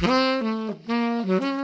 Mm-hmm.